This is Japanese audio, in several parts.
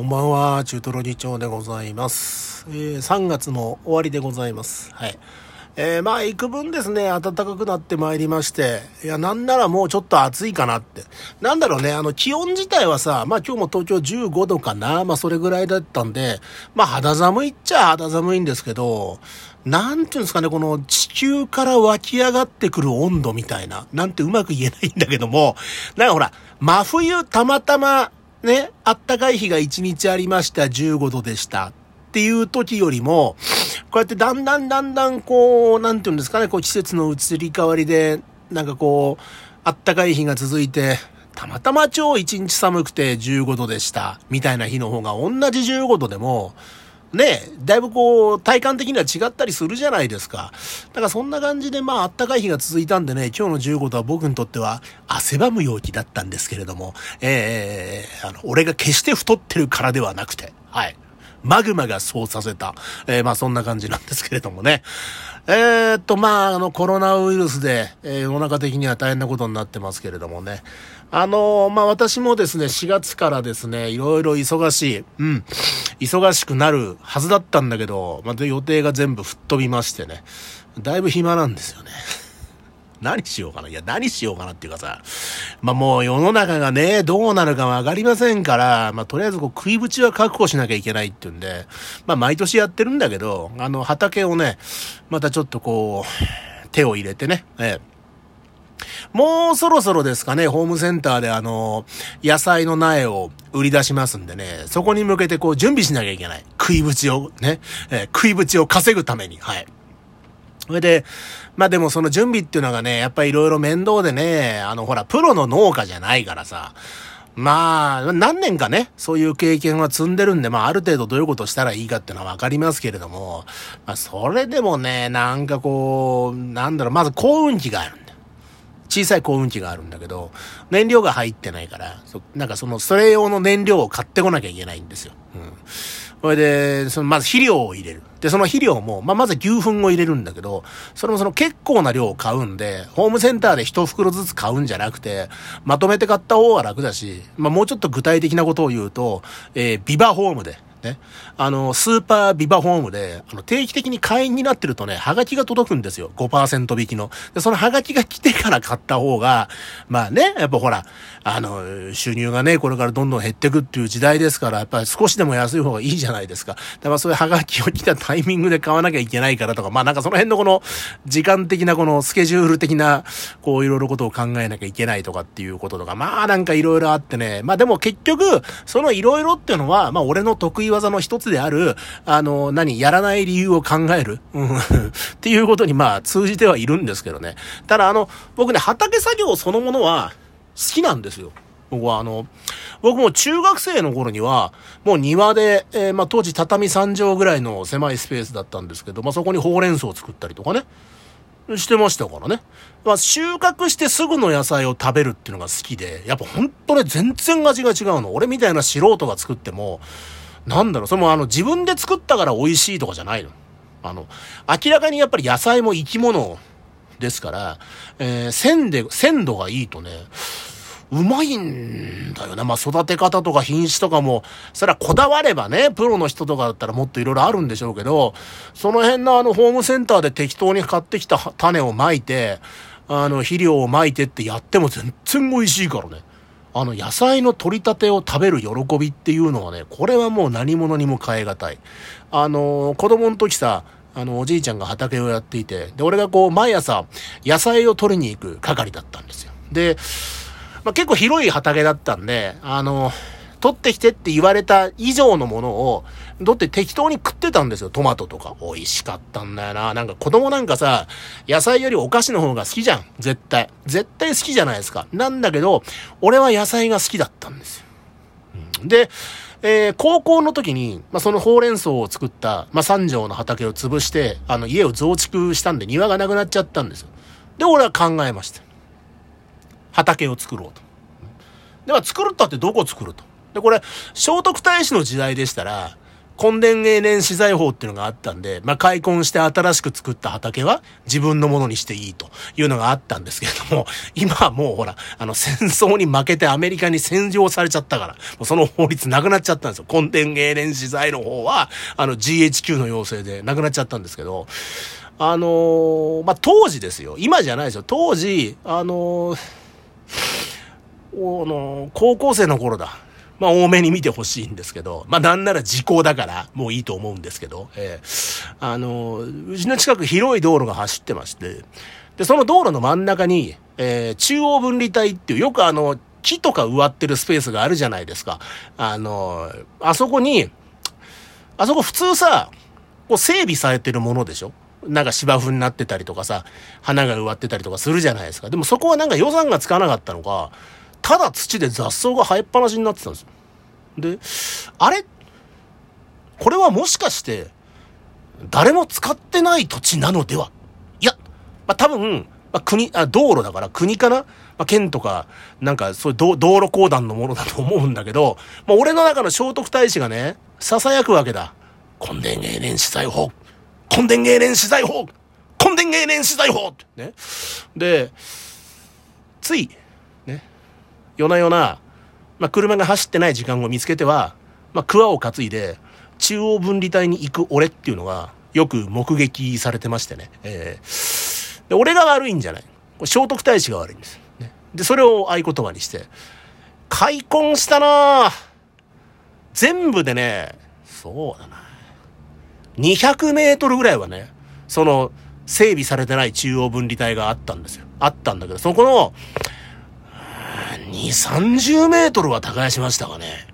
こんばんは、中トロ議長でございます。えー3月の終わりでございます。はい。えーまあ、幾分ですね、暖かくなってまいりまして、いや、なんならもうちょっと暑いかなって。なんだろうね、あの、気温自体はさ、まあ今日も東京15度かな、まあそれぐらいだったんで、まあ肌寒いっちゃ肌寒いんですけど、なんていうんですかね、この地球から湧き上がってくる温度みたいな、なんてうまく言えないんだけども、なんかほら、真冬たまたま、ね、あったかい日が1日ありました、15度でした。っていう時よりも、こうやってだんだんだんだんこう、なんていうんですかね、こう季節の移り変わりで、なんかこう、あったかい日が続いて、たまたま超一日寒くて15度でした、みたいな日の方が同じ15度でも、ねだいぶこう、体感的には違ったりするじゃないですか。だからそんな感じで、まあ、あったかい日が続いたんでね、今日の15度は僕にとっては汗ばむ陽気だったんですけれども、えー、あの、俺が決して太ってるからではなくて、はい。マグマがそうさせた。えーまあそんな感じなんですけれどもね。えー、っと、まあ、あの、コロナウイルスで、えー世の中的には大変なことになってますけれどもね。あのまあ私もですね、4月からですね、いろいろ忙しい、うん、忙しくなるはずだったんだけど、まあ、予定が全部吹っ飛びましてね、だいぶ暇なんですよね。何しようかな？いや、何しようかなっていうかさ、まあもう世の中がね、どうなるかわかりませんから、まあとりあえずこう食いぶちは確保しなきゃいけないっていうんで、まあ毎年やってるんだけど、あの畑をね、またちょっとこう、手を入れてね、ええもうそろそろですかね、ホームセンターであの、野菜の苗を売り出しますんでね、そこに向けてこう準備しなきゃいけない。食いぶちをね、えー食いぶちを稼ぐために、はい。それで、まあでもその準備っていうのがね、やっぱりいろいろ面倒でね、あのほら、プロの農家じゃないからさ、まあ、何年かね、そういう経験は積んでるんで、まあある程度どういうことしたらいいかっていうのはわかりますけれども、まあそれでもね、なんかこう、なんだろう、まず幸運期があるんだ。小さい幸運期があるんだけど、燃料が入ってないから、なんかその、それ用の燃料を買ってこなきゃいけないんですよ。うん。それで、その、まず肥料を入れる。で、その肥料も、まあ、まず牛糞を入れるんだけど、それもその結構な量を買うんで、ホームセンターで一袋ずつ買うんじゃなくて、まとめて買った方が楽だし、まあ、もうちょっと具体的なことを言うと、えービバホームで、ね。あの、スーパービバホームで、あの、定期的に会員になってるとね、ハガキが届くんですよ。5%引きの。で、そのハガキが来てから買った方が、まあね、やっぱほら、あの、収入がね、これからどんどん減ってくっていう時代ですから、やっぱり少しでも安い方がいいじゃないですか。だからそういうハガキを来たタイミングで買わなきゃいけないからとか、まあなんかその辺のこの、時間的なこのスケジュール的な、こういろいろことを考えなきゃいけないとかっていうこととか、まあなんかいろいろあってね。まあでも結局、そのいろいろっていうのは、まあ俺の得意技の一つである、あの、何、やらない理由を考える？うん。っていうことにまあ通じてはいるんですけどね。ただあの、僕ね、畑作業そのものは好きなんですよ。僕はあの、僕も中学生の頃には、もう庭で、えーまあ当時畳3畳ぐらいの狭いスペースだったんですけど、まあそこにほうれん草を作ったりとかね。してましたからね。まあ、収穫してすぐの野菜を食べるっていうのが好きで、やっぱほんとね、全然味が違うの。俺みたいな素人が作っても、なんだろう、それもあの、自分で作ったから美味しいとかじゃないの。あの、明らかにやっぱり野菜も生き物ですから、えー鮮で、鮮度がいいとね、うまいんだよね。まあ、育て方とか品種とかも、それはこだわればね、プロの人とかだったらもっといろいろあるんでしょうけど、その辺のあの、ホームセンターで適当に買ってきた種をまいて、あの、肥料をまいてってやっても全然美味しいからね。あの、野菜の取り立てを食べる喜びっていうのはね、これはもう何者にも変え難い。あの、子供の時さ、あの、おじいちゃんが畑をやっていて、で、俺がこう、毎朝、野菜を取りに行く係だったんですよ。で、まあ、結構広い畑だったんで、あの、取ってきてって言われた以上のものを、取って適当に食ってたんですよ、トマトとか。美味しかったんだよな。なんか子供なんかさ、野菜よりお菓子の方が好きじゃん。絶対。絶対好きじゃないですか。なんだけど、俺は野菜が好きだったんですよ。うんで、えー高校の時に、まあ、そのほうれん草を作った、まあ、三条の畑を潰して、あの、家を増築したんで庭がなくなっちゃったんですよ。で、俺は考えました。畑を作ろうと。では作るったってどこ作ると。で、これ、聖徳太子の時代でしたら、根田永年資材法っていうのがあったんで、まあ、開墾して新しく作った畑は自分のものにしていいというのがあったんですけれども、今はもうほら、あの戦争に負けてアメリカに占領されちゃったから、もうその法律なくなっちゃったんですよ。根田永年資材の方は、あの GHQ の要請でなくなっちゃったんですけど、あのー、まあ、当時ですよ。今じゃないですよ。当時、あのー、あの高校生の頃だ。まあ、多めに見てほしいんですけど、まあ、なんなら時効だから、もういいと思うんですけど、えー、あの、うちの近く広い道路が走ってまして、で、その道路の真ん中に、えー、中央分離帯っていう、よくあの、木とか植わってるスペースがあるじゃないですか。あの、あそこに、あそこ普通さ、こう整備されてるものでしょ？なんか芝生になってたりとかさ、花が植わってたりとかするじゃないですか。でもそこはなんか予算がつかなかったのか、ただ土で雑草が生えっぱなしになってたんですよ。で、あれ？これはもしかして、誰も使ってない土地なのでは？いや、まあ、多分、まあ、国、あ、道路だから国かな？まあ、県とか、なんかそういう道路公団のものだと思うんだけど、まあ、俺の中の聖徳太子がね、囁くわけだ。根田永年資材法根田永年資材法根田永年資材法ね。で、つい、夜な夜な、まあ、車が走ってない時間を見つけては、まあ、桑を担いで、中央分離帯に行く俺っていうのが、よく目撃されてましてね。えー、で俺が悪いんじゃない。聖徳太子が悪いんです。ね、で、それを合言葉にして、開墾したな全部でね、そうだな。200メートルぐらいはね、その、整備されてない中央分離帯があったんですよ。あったんだけど、そこの、2、30メートルは耕しましたかね。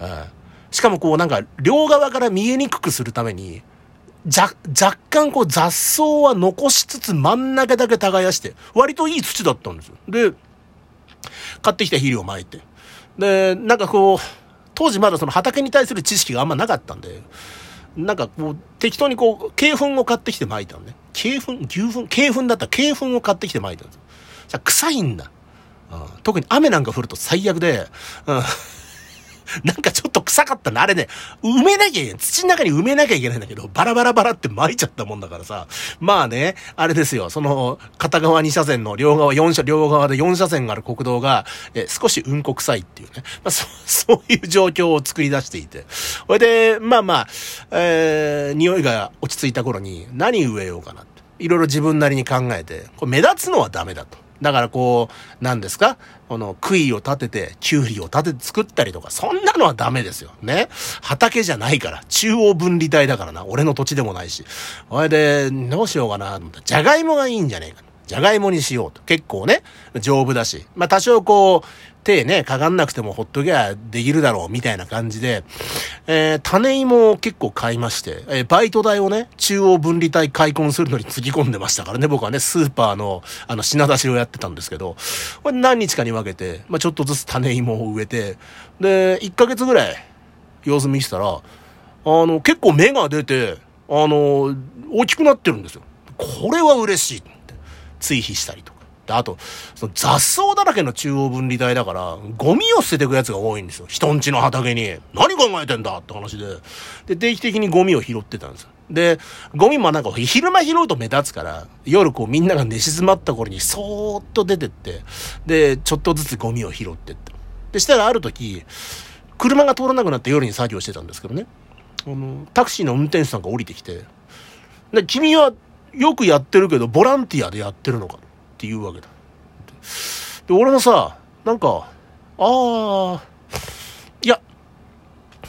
うん。しかもこうなんか両側から見えにくくするために、若干こう雑草は残しつつ真ん中だけ耕して、割といい土だったんですよ。で、買ってきた肥料を撒いて。で、なんかこう、当時まだその畑に対する知識があんまなかったんで、なんかこう、適当にこう、鶏粉を買ってきて撒いたのね。鶏粉牛粉鶏粉だったら鶏粉を買ってきて撒いたんですよ。じゃ臭いんだ。特に雨なんか降ると最悪で、うん、なんかちょっと臭かったな。あれね、埋めなきゃいけない。土の中に埋めなきゃいけないんだけど、バラバラバラって巻いちゃったもんだからさ。まあね、あれですよ。その、片側2車線の両側4車、両側で4車線がある国道が、え少しうんこ臭いっていうね。まあ、そ、そういう状況を作り出していて。それで、まあまあ、えー、匂いが落ち着いた頃に何植えようかなって。いろいろ自分なりに考えて、これ目立つのはダメだと。だからこう、何ですか？この、杭を立てて、キュウリを立てて作ったりとか、そんなのはダメですよ。ね？畑じゃないから。中央分離帯だからな。俺の土地でもないし。ほいで、どうしようかなと思った。じゃがいもがいいんじゃねえか。じゃがいもにしようと。結構ね、丈夫だし。まあ多少こう、手ね、かかんなくてもほっときゃできるだろう、みたいな感じで、えー、種芋を結構買いまして、えー、バイト代をね、中央分離帯開墾するのにつぎ込んでましたからね、僕はね、スーパーの、あの、品出しをやってたんですけど、これ何日かに分けて、まあちょっとずつ種芋を植えて、で、1ヶ月ぐらい様子見せたら、あの、結構芽が出て、あの、大きくなってるんですよ。これは嬉しい。追肥したりと。で、あと、その雑草だらけの中央分離帯だから、ゴミを捨ててくやつが多いんですよ。人んちの畑に。何考えてんだって話で。で、定期的にゴミを拾ってたんですよ。で、ゴミもなんか昼間拾うと目立つから、夜こうみんなが寝静まった頃にそーっと出てって、で、ちょっとずつゴミを拾ってって。で、したらある時、車が通らなくなって夜に作業してたんですけどね。あの、タクシーの運転手さんが降りてきて、で、君はよくやってるけど、ボランティアでやってるのかって言うわけだ。で、俺もさ、なんか、ああ、いや、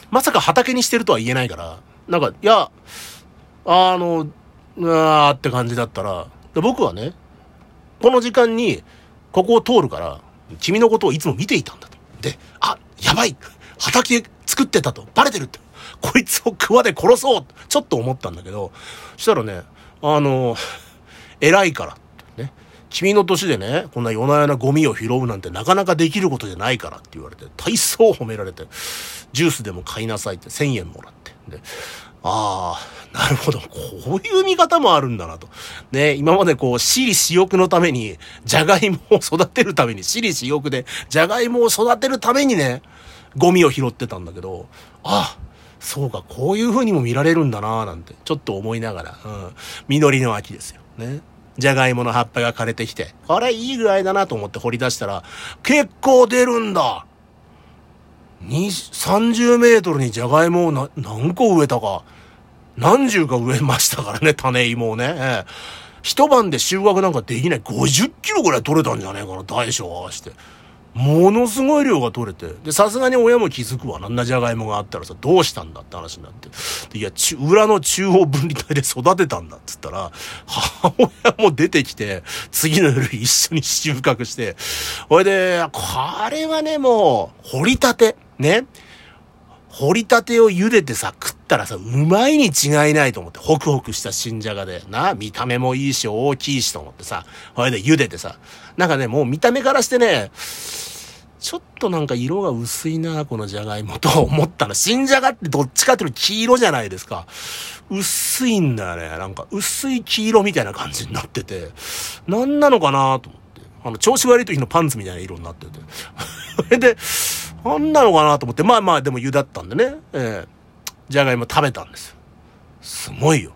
まさか畑にしてるとは言えないから、なんか、いや、あの、うわーって感じだったら、で僕はね、この時間に、ここを通るから、君のことをいつも見ていたんだと。で、あ、やばい畑作ってたと。バレてるって。こいつをクワで殺そうちょっと思ったんだけど、そしたらね、あの、偉いからね。君の年でね、こんな夜な夜なゴミを拾うなんてなかなかできることじゃないからって言われて、体操褒められて、ジュースでも買いなさいって1000円もらって。で、ああ、なるほど。こういう見方もあるんだなと。ね、今までこう、私利私欲のために、じゃがいもを育てるために、私利私欲で、じゃがいもを育てるためにね、ゴミを拾ってたんだけど、ああ、そうか、こういう風にも見られるんだなぁなんて、ちょっと思いながら、うん。実りの秋ですよ。ね。じゃがいもの葉っぱが枯れてきて、あれいい具合だなと思って掘り出したら、結構出るんだ30メートルにじゃがいもをな何個植えたか、何十か植えましたからね、種芋をね。ええ、一晩で収穫なんかできない。50キロぐらい取れたんじゃねえかな、大小合わせて。ものすごい量が取れて。で、さすがに親も気づくわ。あんなじゃがいもがあったらさ、どうしたんだって話になって。いや、裏の中央分離帯で育てたんだっつったら、母親も出てきて、次の夜一緒に収穫して、ほいで、これはね、もう、掘りたて、ね。掘りたてを茹でてさ、食ったらさ、うまいに違いないと思って、ホクホクした新じゃがで、な、見た目もいいし、大きいしと思ってさ、ほいで茹でてさ、なんかね、もう見た目からしてね、ちょっとなんか色が薄いな、このじゃがいもと思ったら、新じゃがってどっちかっていうと黄色じゃないですか。薄いんだよね。なんか薄い黄色みたいな感じになってて、何なのかなと思って。あの、調子悪い時のパンツみたいな色になってて。そ れで、何なのかなと思って、まあまあでも湯だったんでね、えー、じゃがいも食べたんですよ。すごいよ。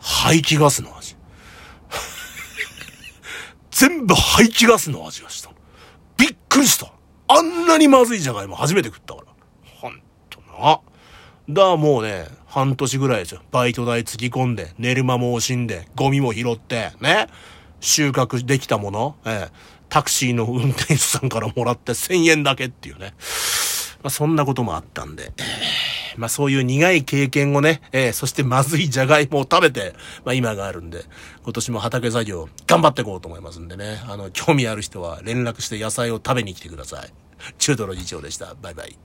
排気ガスの味。全部排気ガスの味がした。びっくりした。あんなにまずいじゃがいも初めて食ったから。ほんとな。だもうね、半年ぐらいですよ。バイト代つぎ込んで、寝る間も惜しんで、ゴミも拾って、ね。収穫できたもの、ええ、タクシーの運転手さんからもらって1000円だけっていうね。まあ、そんなこともあったんで、えー、まあ、そういう苦い経験をね、えー、そしてまずいじゃがいもを食べて、まあ、今があるんで、今年も畑作業頑張っていこうと思いますんでね、あの、興味ある人は連絡して野菜を食べに来てください。中トロ次長でした。バイバイ。